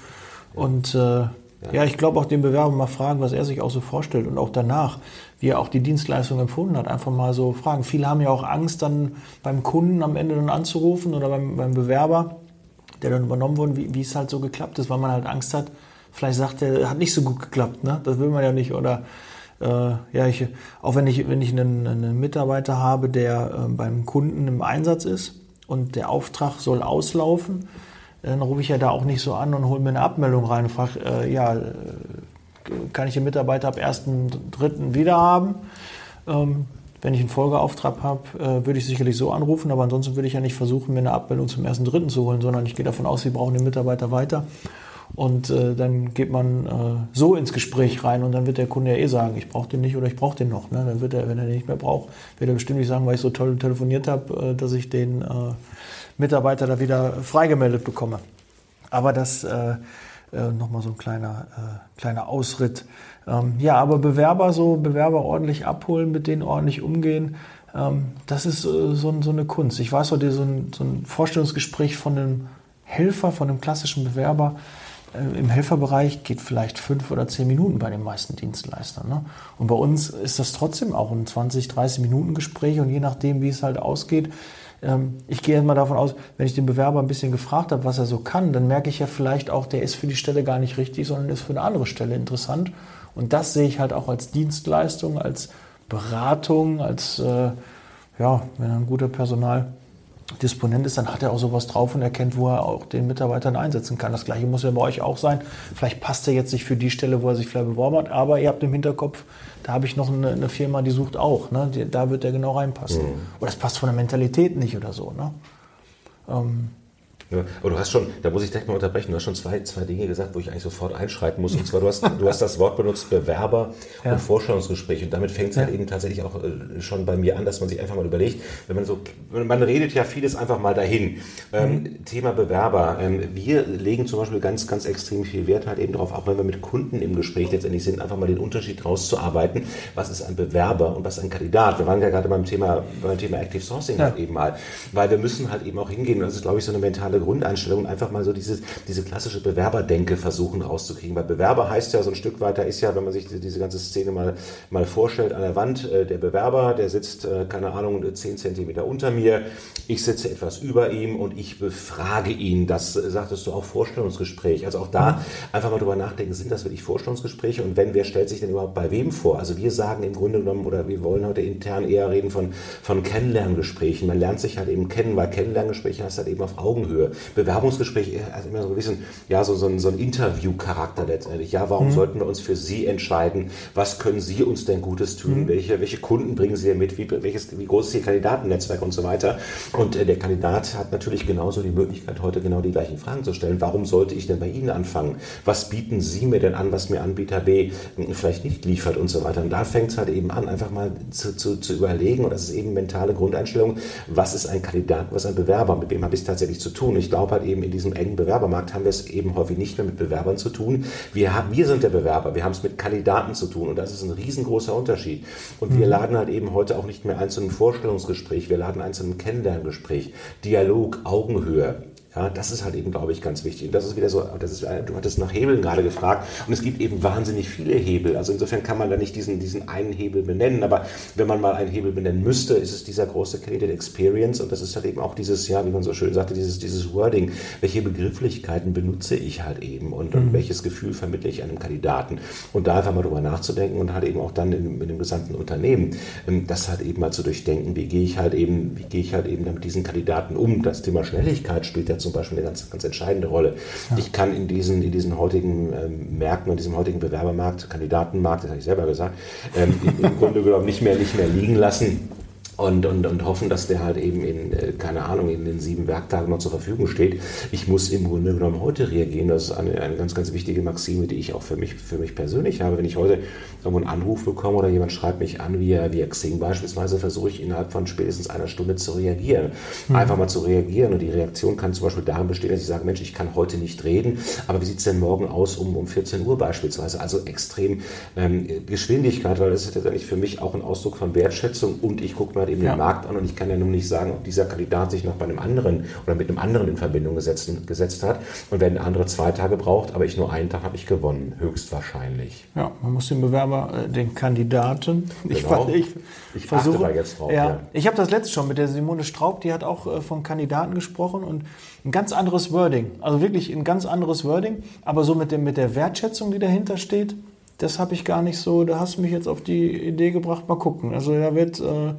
Und äh, ja. ja, ich glaube auch den Bewerber mal fragen, was er sich auch so vorstellt und auch danach, wie er auch die Dienstleistung empfunden hat. Einfach mal so fragen. Viele haben ja auch Angst, dann beim Kunden am Ende dann anzurufen oder beim, beim Bewerber, der dann übernommen wurde, wie, wie es halt so geklappt ist, weil man halt Angst hat, vielleicht sagt er, hat nicht so gut geklappt, ne? Das will man ja nicht. Oder äh, ja, ich, auch wenn ich, wenn ich einen, einen Mitarbeiter habe, der äh, beim Kunden im Einsatz ist und der Auftrag soll auslaufen, dann rufe ich ja da auch nicht so an und hole mir eine Abmeldung rein und frage, äh, ja, kann ich den Mitarbeiter ab 1.3. wieder haben? Ähm, Wenn ich einen Folgeauftrag habe, äh, würde ich sicherlich so anrufen, aber ansonsten würde ich ja nicht versuchen, mir eine Abmeldung zum ersten Dritten zu holen, sondern ich gehe davon aus, Sie brauchen den Mitarbeiter weiter. Und äh, dann geht man äh, so ins Gespräch rein und dann wird der Kunde ja eh sagen, ich brauche den nicht oder ich brauche den noch. Ne? Dann wird er, wenn er den nicht mehr braucht, wird er bestimmt nicht sagen, weil ich so toll telefoniert habe, äh, dass ich den äh, Mitarbeiter da wieder freigemeldet bekomme. Aber das äh, nochmal so ein kleiner, äh, kleiner Ausritt. Ähm, ja, aber Bewerber so, Bewerber ordentlich abholen, mit denen ordentlich umgehen, ähm, das ist äh, so, so, eine Kunst. Ich weiß heute, so ein, so ein Vorstellungsgespräch von einem Helfer, von einem klassischen Bewerber, äh, im Helferbereich geht vielleicht fünf oder zehn Minuten bei den meisten Dienstleistern. Ne? Und bei uns ist das trotzdem auch ein 20, 30 Minuten Gespräch und je nachdem, wie es halt ausgeht, ich gehe mal davon aus, wenn ich den Bewerber ein bisschen gefragt habe, was er so kann, dann merke ich ja vielleicht auch, der ist für die Stelle gar nicht richtig, sondern ist für eine andere Stelle interessant. Und das sehe ich halt auch als Dienstleistung, als Beratung, als, äh, ja, wenn ein guter Personal Disponent ist, dann hat er auch sowas drauf und erkennt, wo er auch den Mitarbeitern einsetzen kann. Das gleiche muss ja bei euch auch sein. Vielleicht passt er jetzt nicht für die Stelle, wo er sich vielleicht beworben hat, aber ihr habt im Hinterkopf, da habe ich noch eine, eine, Firma, die sucht auch. Ne? Da wird er genau reinpassen. Mhm. Oder das passt von der Mentalität nicht oder so. Ne? Ähm, ja, aber du hast schon, da muss ich direkt mal unterbrechen, du hast schon zwei, zwei Dinge gesagt, wo ich eigentlich sofort einschreiten muss. Und zwar, du hast, du hast das Wort benutzt, Bewerber ja. und Vorstellungsgespräch. Und damit fängt es halt ja. halt eben tatsächlich auch äh, schon bei mir an, dass man sich einfach mal überlegt, wenn man so, man redet ja vieles einfach mal dahin. Ähm, mhm. Thema Bewerber. Ähm, wir legen zum Beispiel ganz, ganz extrem viel Wert halt eben darauf, auch wenn wir mit Kunden im Gespräch letztendlich sind, einfach mal den Unterschied rauszuarbeiten. Was ist ein Bewerber und was ist ein Kandidat? Wir waren ja gerade beim Thema, beim Thema Active Sourcing halt eben mal. Weil wir müssen halt eben auch hingehen. Und das ist, glaube ich, so eine mentale mentale Grundeinstellung einfach mal so dieses, diese klassische Bewerberdenke versuchen rauszukriegen. Weil Bewerber heißt ja so ein Stück weiter, ist ja, wenn man sich diese ganze Szene mal, mal vorstellt, an der Wand, äh, der Bewerber, der sitzt, äh, keine Ahnung, 10 Zentimeter unter mir, ich sitze etwas über ihm und ich befrage ihn. Das äh, sagtest du auch Vorstellungsgespräch. Also auch da einfach mal drüber nachdenken, sind das wirklich Vorstellungsgespräche und wenn, wer stellt sich denn überhaupt bei wem vor? Also wir sagen im Grunde genommen, oder wir wollen heute intern eher reden von, von Kennenlerngesprächen. Man lernt sich halt eben kennen, weil Kennenlerngespräche heißt halt eben auf Augenhöhe. Bewerbungsgespräch hat immer so ein bisschen, ja, so, so ein, so ein Interview-Charakter letztendlich. Ja, warum mhm. sollten wir uns für Sie entscheiden? Was können Sie uns denn Gutes tun? Mhm. Welche, welche Kunden bringen Sie denn mit? Wie, welches, wie groß ist Ihr Kandidatennetzwerk und so weiter? Und äh, der Kandidat hat natürlich genauso die Möglichkeit, heute genau die gleichen Fragen zu stellen. Warum sollte ich denn bei Ihnen anfangen? Was bieten Sie mir denn an, was mir Anbieter B hm, vielleicht nicht liefert und so weiter? Und da fängt es halt eben an, einfach mal zu, zu, zu überlegen, und das ist eben mentale Grundeinstellung, was ist ein Kandidat, was ist ein Bewerber, mit wem habe ich es tatsächlich zu tun? Ich glaube halt eben in diesem engen Bewerbermarkt haben wir es eben häufig nicht mehr mit Bewerbern zu tun. Wir, haben, wir sind der Bewerber, wir haben es mit Kandidaten zu tun und das ist ein riesengroßer Unterschied. Und mhm. wir laden halt eben heute auch nicht mehr ein zu einem Vorstellungsgespräch, wir laden ein zu einem Kennenlerngespräch, Dialog, Augenhöhe. Ja, das ist halt eben, glaube ich, ganz wichtig. Und das ist wieder so, das ist, du hattest nach Hebeln gerade gefragt und es gibt eben wahnsinnig viele Hebel. Also insofern kann man da nicht diesen, diesen einen Hebel benennen, aber wenn man mal einen Hebel benennen müsste, ist es dieser große Candidate Experience und das ist halt eben auch dieses, ja, wie man so schön sagte, dieses, dieses Wording. Welche Begrifflichkeiten benutze ich halt eben und, mhm. und welches Gefühl vermittle ich einem Kandidaten? Und da einfach mal drüber nachzudenken und halt eben auch dann in, in dem gesamten Unternehmen, ähm, das halt eben mal zu durchdenken, wie gehe ich halt eben, wie gehe ich halt eben mit diesen Kandidaten um? Das Thema Schnelligkeit spielt ja zum Beispiel eine ganz, ganz entscheidende Rolle. Ja. Ich kann in diesen, in diesen heutigen ähm, Märkten und diesem heutigen Bewerbermarkt, Kandidatenmarkt, das habe ich selber gesagt, ähm, im Grunde genommen nicht mehr, nicht mehr liegen lassen und, und, und hoffen, dass der halt eben in, äh, keine Ahnung, in den sieben Werktagen noch zur Verfügung steht. Ich muss im Grunde genommen heute reagieren. Das ist eine, eine ganz, ganz wichtige Maxime, die ich auch für mich, für mich persönlich habe. Wenn ich heute irgendwo einen Anruf bekomme oder jemand schreibt mich an, via, via Xing beispielsweise, versuche ich innerhalb von spätestens einer Stunde zu reagieren. Mhm. Einfach mal zu reagieren. Und die Reaktion kann zum Beispiel darin bestehen, dass ich sage, Mensch, ich kann heute nicht reden, aber wie sieht es denn morgen aus um, um 14 Uhr beispielsweise? Also extrem ähm, Geschwindigkeit, weil das ist letztendlich für mich auch ein Ausdruck von Wertschätzung und ich gucke mal halt eben ja. den Markt an und ich kann ja nun nicht sagen, ob dieser Kandidat sich noch bei einem anderen oder mit einem anderen in Verbindung gesetzt, gesetzt hat. Und wenn der andere zwei Tage braucht, aber ich nur einen Tag, habe ich gewonnen, höchstwahrscheinlich. Ja, man muss den Bewerber, äh, den Kandidaten, genau. ich, ich, ich versuche da jetzt drauf. Ja, ja. Ich habe das letzte schon mit der Simone Straub, die hat auch äh, von Kandidaten gesprochen und ein ganz anderes Wording, also wirklich ein ganz anderes Wording, aber so mit, dem, mit der Wertschätzung, die dahinter steht, das habe ich gar nicht so, da hast du mich jetzt auf die Idee gebracht, mal gucken. Also da wird äh,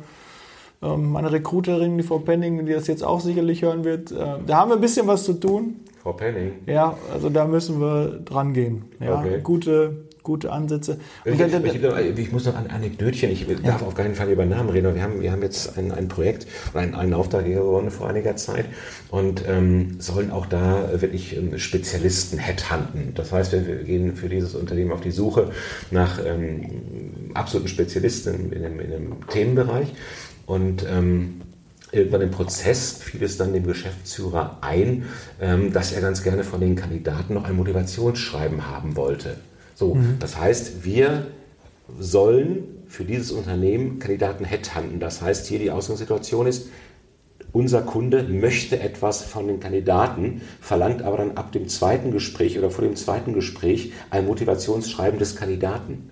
meine Recruiterin, die Frau Penning, die das jetzt auch sicherlich hören wird, äh, da haben wir ein bisschen was zu tun. Frau Penning? Ja, also da müssen wir dran gehen. Ja, okay. gute, gute Ansätze. Ich, ich, ich, muss noch ein Anekdötchen, ich darf ja. auf keinen Fall über Namen reden, aber wir haben, wir haben jetzt ein, ein Projekt oder einen, einen Auftrag gewonnen vor einiger Zeit und ähm, sollen auch da wirklich ähm, Spezialisten headhunten. Das heißt, wir, wir, gehen für dieses Unternehmen auf die Suche nach ähm, absoluten Spezialisten in, in, einem, in einem Themenbereich und ähm, irgendwann im Prozess fiel es dann dem Geschäftsführer ein, ähm, dass er ganz gerne von den Kandidaten noch ein Motivationsschreiben haben wollte. So, mhm. das heißt, wir sollen für dieses Unternehmen Kandidaten headhunten. Das heißt, hier die Ausgangssituation ist, unser Kunde möchte etwas von den Kandidaten, verlangt aber dann ab dem zweiten Gespräch oder vor dem zweiten Gespräch ein Motivationsschreiben des Kandidaten.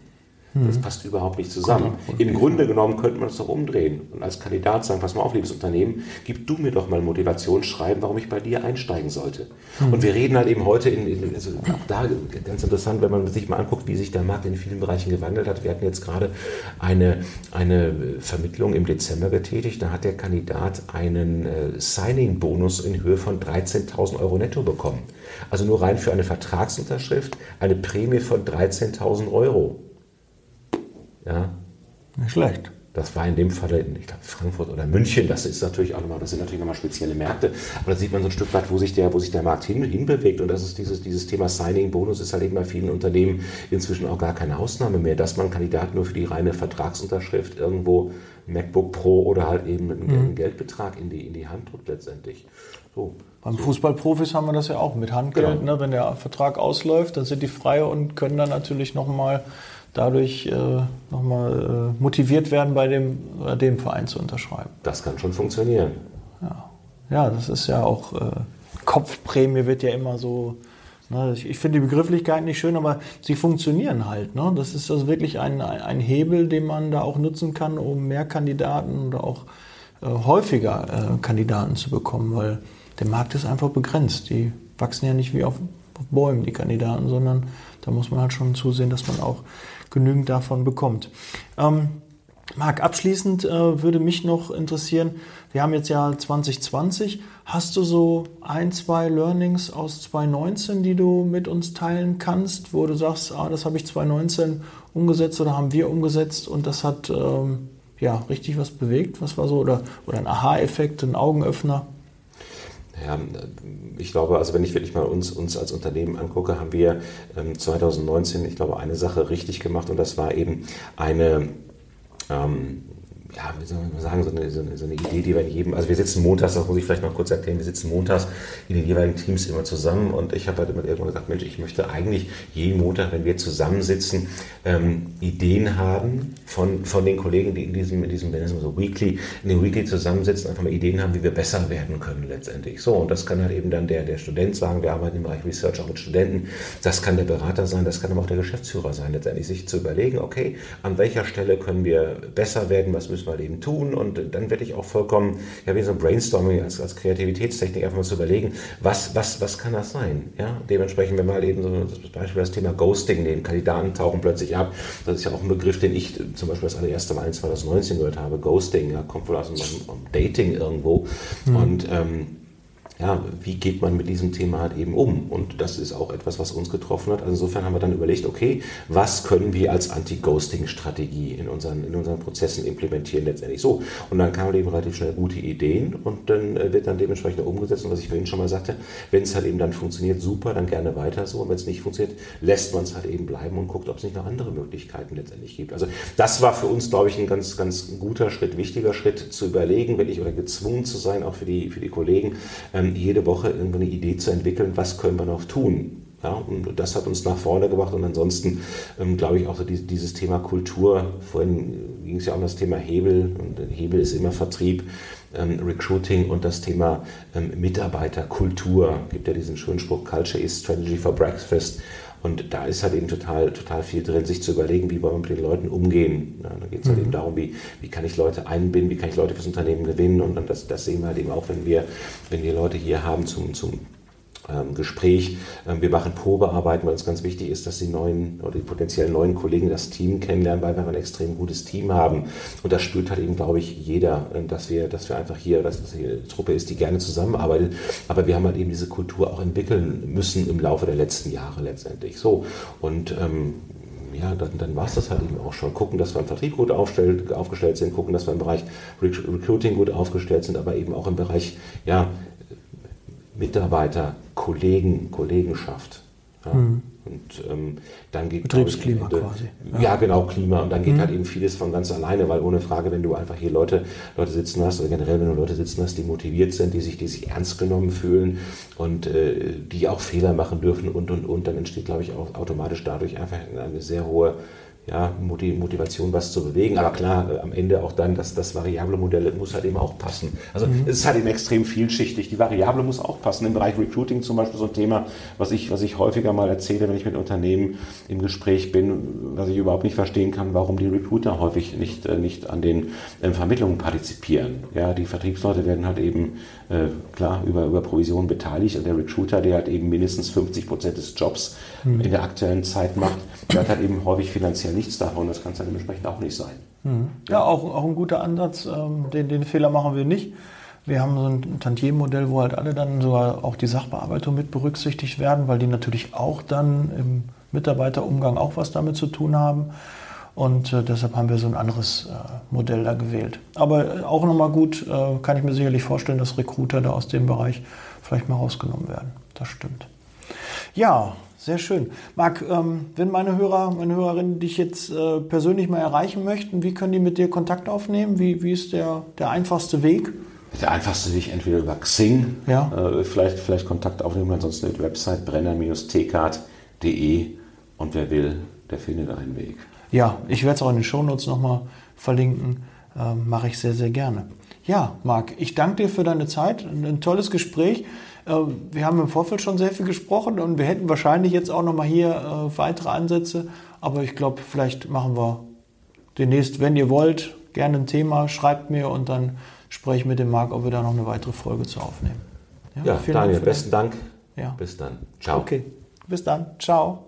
Das mhm. passt überhaupt nicht zusammen. Im Grunde genommen könnte man es doch umdrehen und als Kandidat sagen, pass mal auf, liebes Unternehmen, gib du mir doch mal ein Motivationsschreiben, warum ich bei dir einsteigen sollte. Mhm. Und wir reden halt eben heute, in, in, also auch da ganz interessant, wenn man sich mal anguckt, wie sich der Markt in vielen Bereichen gewandelt hat. Wir hatten jetzt gerade eine, eine Vermittlung im Dezember getätigt, da hat der Kandidat einen äh, Signing-Bonus in Höhe von 13.000 Euro netto bekommen. Also nur rein für eine Vertragsunterschrift eine Prämie von 13.000 Euro. Ja. Nicht schlecht. Das war in dem Fall in ich glaube, Frankfurt oder München. Das ist natürlich auch nochmal, das sind natürlich nochmal spezielle Märkte. Aber da sieht man so ein Stück weit, wo sich der, wo sich der Markt hin, hinbewegt. Und das ist dieses, dieses Thema Signing-Bonus ist halt eben bei vielen Unternehmen inzwischen auch gar keine Ausnahme mehr, dass man Kandidaten nur für die reine Vertragsunterschrift irgendwo MacBook Pro oder halt eben einen mhm. Geldbetrag in die, in die Hand drückt letztendlich. So. Beim so. Fußballprofis haben wir das ja auch mit Handgeld. Genau. Ne? Wenn der Vertrag ausläuft, dann sind die frei und können dann natürlich nochmal dadurch äh, nochmal äh, motiviert werden, bei dem, bei dem Verein zu unterschreiben. Das kann schon funktionieren. Ja, ja das ist ja auch, äh, Kopfprämie wird ja immer so, ne, ich, ich finde die Begrifflichkeit nicht schön, aber sie funktionieren halt. Ne? Das ist also wirklich ein, ein Hebel, den man da auch nutzen kann, um mehr Kandidaten oder auch äh, häufiger äh, Kandidaten zu bekommen, weil der Markt ist einfach begrenzt. Die wachsen ja nicht wie auf, auf Bäumen, die Kandidaten, sondern da muss man halt schon zusehen, dass man auch genügend davon bekommt. Ähm, Marc, abschließend äh, würde mich noch interessieren, wir haben jetzt ja 2020. Hast du so ein, zwei Learnings aus 2019, die du mit uns teilen kannst, wo du sagst, ah, das habe ich 2019 umgesetzt oder haben wir umgesetzt und das hat ähm, ja richtig was bewegt? Was war so? Oder, oder ein Aha-Effekt, ein Augenöffner? Ja, ich glaube, also wenn ich wirklich mal uns, uns als Unternehmen angucke, haben wir 2019, ähm, ich glaube, eine Sache richtig gemacht und das war eben eine ähm, ja, wie soll man sagen, so eine, so, eine, so eine, Idee, die wir in jedem, also wir sitzen montags, das muss ich vielleicht noch kurz erklären, wir sitzen montags in den jeweiligen Teams immer zusammen und ich habe halt immer irgendwann gesagt, Mensch, ich möchte eigentlich jeden Montag, wenn wir zusammensitzen, ähm, Ideen haben von, von den Kollegen, die in diesem, in diesem, wenn es so Weekly, in dem Weekly zusammensitzen, einfach mal Ideen haben, wie wir besser werden können letztendlich. So, und das kann halt eben dann der, der Student sagen, wir arbeiten im Bereich Research auch mit Studenten, das kann der Berater sein, das kann aber auch der Geschäftsführer sein, letztendlich sich zu überlegen, okay, an welcher Stelle können wir besser werden, was müssen halt eben tun und dann werde ich auch vollkommen, ja, wie so ein Brainstorming als, als Kreativitätstechnik einfach mal zu überlegen, was, was, was kann das sein? Ja, dementsprechend, wenn wir halt eben so das Beispiel das Thema Ghosting nehmen, Kandidaten tauchen plötzlich ab, das ist ja auch ein Begriff, den ich zum Beispiel das allererste Mal in 2019 gehört habe, Ghosting, ja, kommt wohl aus dem Dating irgendwo mhm. und ähm, ja, wie geht man mit diesem Thema halt eben um? Und das ist auch etwas, was uns getroffen hat. Also insofern haben wir dann überlegt, okay, was können wir als Anti-Ghosting-Strategie in unseren, in unseren Prozessen implementieren letztendlich so? Und dann kamen eben relativ schnell gute Ideen und dann äh, wird dann dementsprechend umgesetzt. Und was ich vorhin schon mal sagte, wenn es halt eben dann funktioniert, super, dann gerne weiter so. Und wenn es nicht funktioniert, lässt man es halt eben bleiben und guckt, ob es nicht noch andere Möglichkeiten letztendlich gibt. Also das war für uns, glaube ich, ein ganz, ganz guter Schritt, wichtiger Schritt zu überlegen, wenn ich oder gezwungen zu sein, auch für die, für die Kollegen, ähm, jede Woche irgendwo eine Idee zu entwickeln, was können wir noch tun. Ja, und das hat uns nach vorne gebracht und ansonsten ähm, glaube ich auch so die, dieses Thema Kultur, vorhin ging es ja auch um das Thema Hebel und Hebel ist immer Vertrieb, ähm, Recruiting und das Thema ähm, Mitarbeiterkultur. Es gibt ja diesen schönen Spruch, Culture is Strategy for Breakfast. Und da ist halt eben total, total viel drin, sich zu überlegen, wie wollen wir mit den Leuten umgehen. Ja, da geht es halt mhm. eben darum, wie, wie kann ich Leute einbinden, wie kann ich Leute fürs Unternehmen gewinnen. Und das, das sehen wir halt eben auch, wenn wir, wenn wir Leute hier haben zum, zum Gespräch. Ähm, wir machen Probearbeiten, weil uns ganz wichtig ist, dass die neuen oder die potenziellen neuen Kollegen das Team kennenlernen, weil wir ein extrem gutes Team haben. Und das spürt halt eben, glaube ich, jeder, äh, dass wir, dass wir einfach hier, dass das eine Truppe ist, die gerne zusammenarbeitet. Aber wir haben halt eben diese Kultur auch entwickeln müssen im Laufe der letzten Jahre letztendlich. So. Und ähm, ja, dann, dann war es das halt eben auch schon. Gucken, dass wir im Vertrieb gut aufgestellt sind, gucken, dass wir im Bereich Recruiting gut aufgestellt sind, aber eben auch im Bereich ja, Mitarbeiter, Kollegen, Kollegenschaft. Ja. Mhm. Und ähm, dann geht Betriebsklima Ende, quasi. Ja. ja. genau, Klima. Und dann geht mhm. halt eben vieles von ganz alleine, weil ohne Frage, wenn du einfach hier Leute, Leute sitzen hast, oder generell, wenn du Leute sitzen hast, die motiviert sind, die sich, die sich ernst genommen fühlen und äh, die auch Fehler machen dürfen und und und, dann entsteht, glaube ich, auch automatisch dadurch einfach eine sehr hohe ja, Motivation, was zu bewegen. Aber klar, äh, am Ende auch dann, dass das variable Modell muss halt eben auch passen. Also mhm. es ist halt eben extrem vielschichtig. Die Variable muss auch passen. Im Bereich Recruiting zum Beispiel so ein Thema, was ich, was ich häufiger mal erzähle, wenn ich mit Unternehmen im Gespräch bin, was ich überhaupt nicht verstehen kann, warum die Recruiter häufig nicht, äh, nicht an den äh, Vermittlungen partizipieren. Ja, die Vertriebsleute werden halt eben äh, klar über, über Provisionen beteiligt und der Recruiter, der halt eben mindestens 50 Prozent des Jobs mhm. in der aktuellen Zeit macht, der hat halt eben häufig finanziell nichts davon. Das kann es dann dementsprechend auch nicht sein. Mhm. Ja, auch, auch ein guter Ansatz. Ähm, den, den Fehler machen wir nicht. Wir haben so ein Tantiemenmodell, wo halt alle dann sogar auch die Sachbearbeitung mit berücksichtigt werden, weil die natürlich auch dann im Mitarbeiterumgang auch was damit zu tun haben. Und äh, deshalb haben wir so ein anderes äh, Modell da gewählt. Aber äh, auch nochmal gut, äh, kann ich mir sicherlich vorstellen, dass Recruiter da aus dem Bereich vielleicht mal rausgenommen werden. Das stimmt. Ja, sehr schön. Marc, ähm, wenn meine Hörer, meine Hörerinnen dich jetzt äh, persönlich mal erreichen möchten, wie können die mit dir Kontakt aufnehmen? Wie, wie ist der, der einfachste Weg? Der einfachste Weg entweder über Xing, ja. äh, vielleicht, vielleicht Kontakt aufnehmen, ansonsten die Website brenner-tcard.de und wer will, der findet einen Weg. Ja, ich werde es auch in den Shownotes nochmal verlinken. Äh, Mache ich sehr, sehr gerne. Ja, Marc, ich danke dir für deine Zeit. Ein tolles Gespräch. Ähm, wir haben im Vorfeld schon sehr viel gesprochen und wir hätten wahrscheinlich jetzt auch noch mal hier äh, weitere Ansätze. Aber ich glaube, vielleicht machen wir demnächst, wenn ihr wollt, gerne ein Thema, schreibt mir und dann spreche ich mit dem Marc, ob wir da noch eine weitere Folge zu aufnehmen. Ja, ja Daniel, besten Dank. Ja. Bis dann. Ciao. Okay, bis dann. Ciao.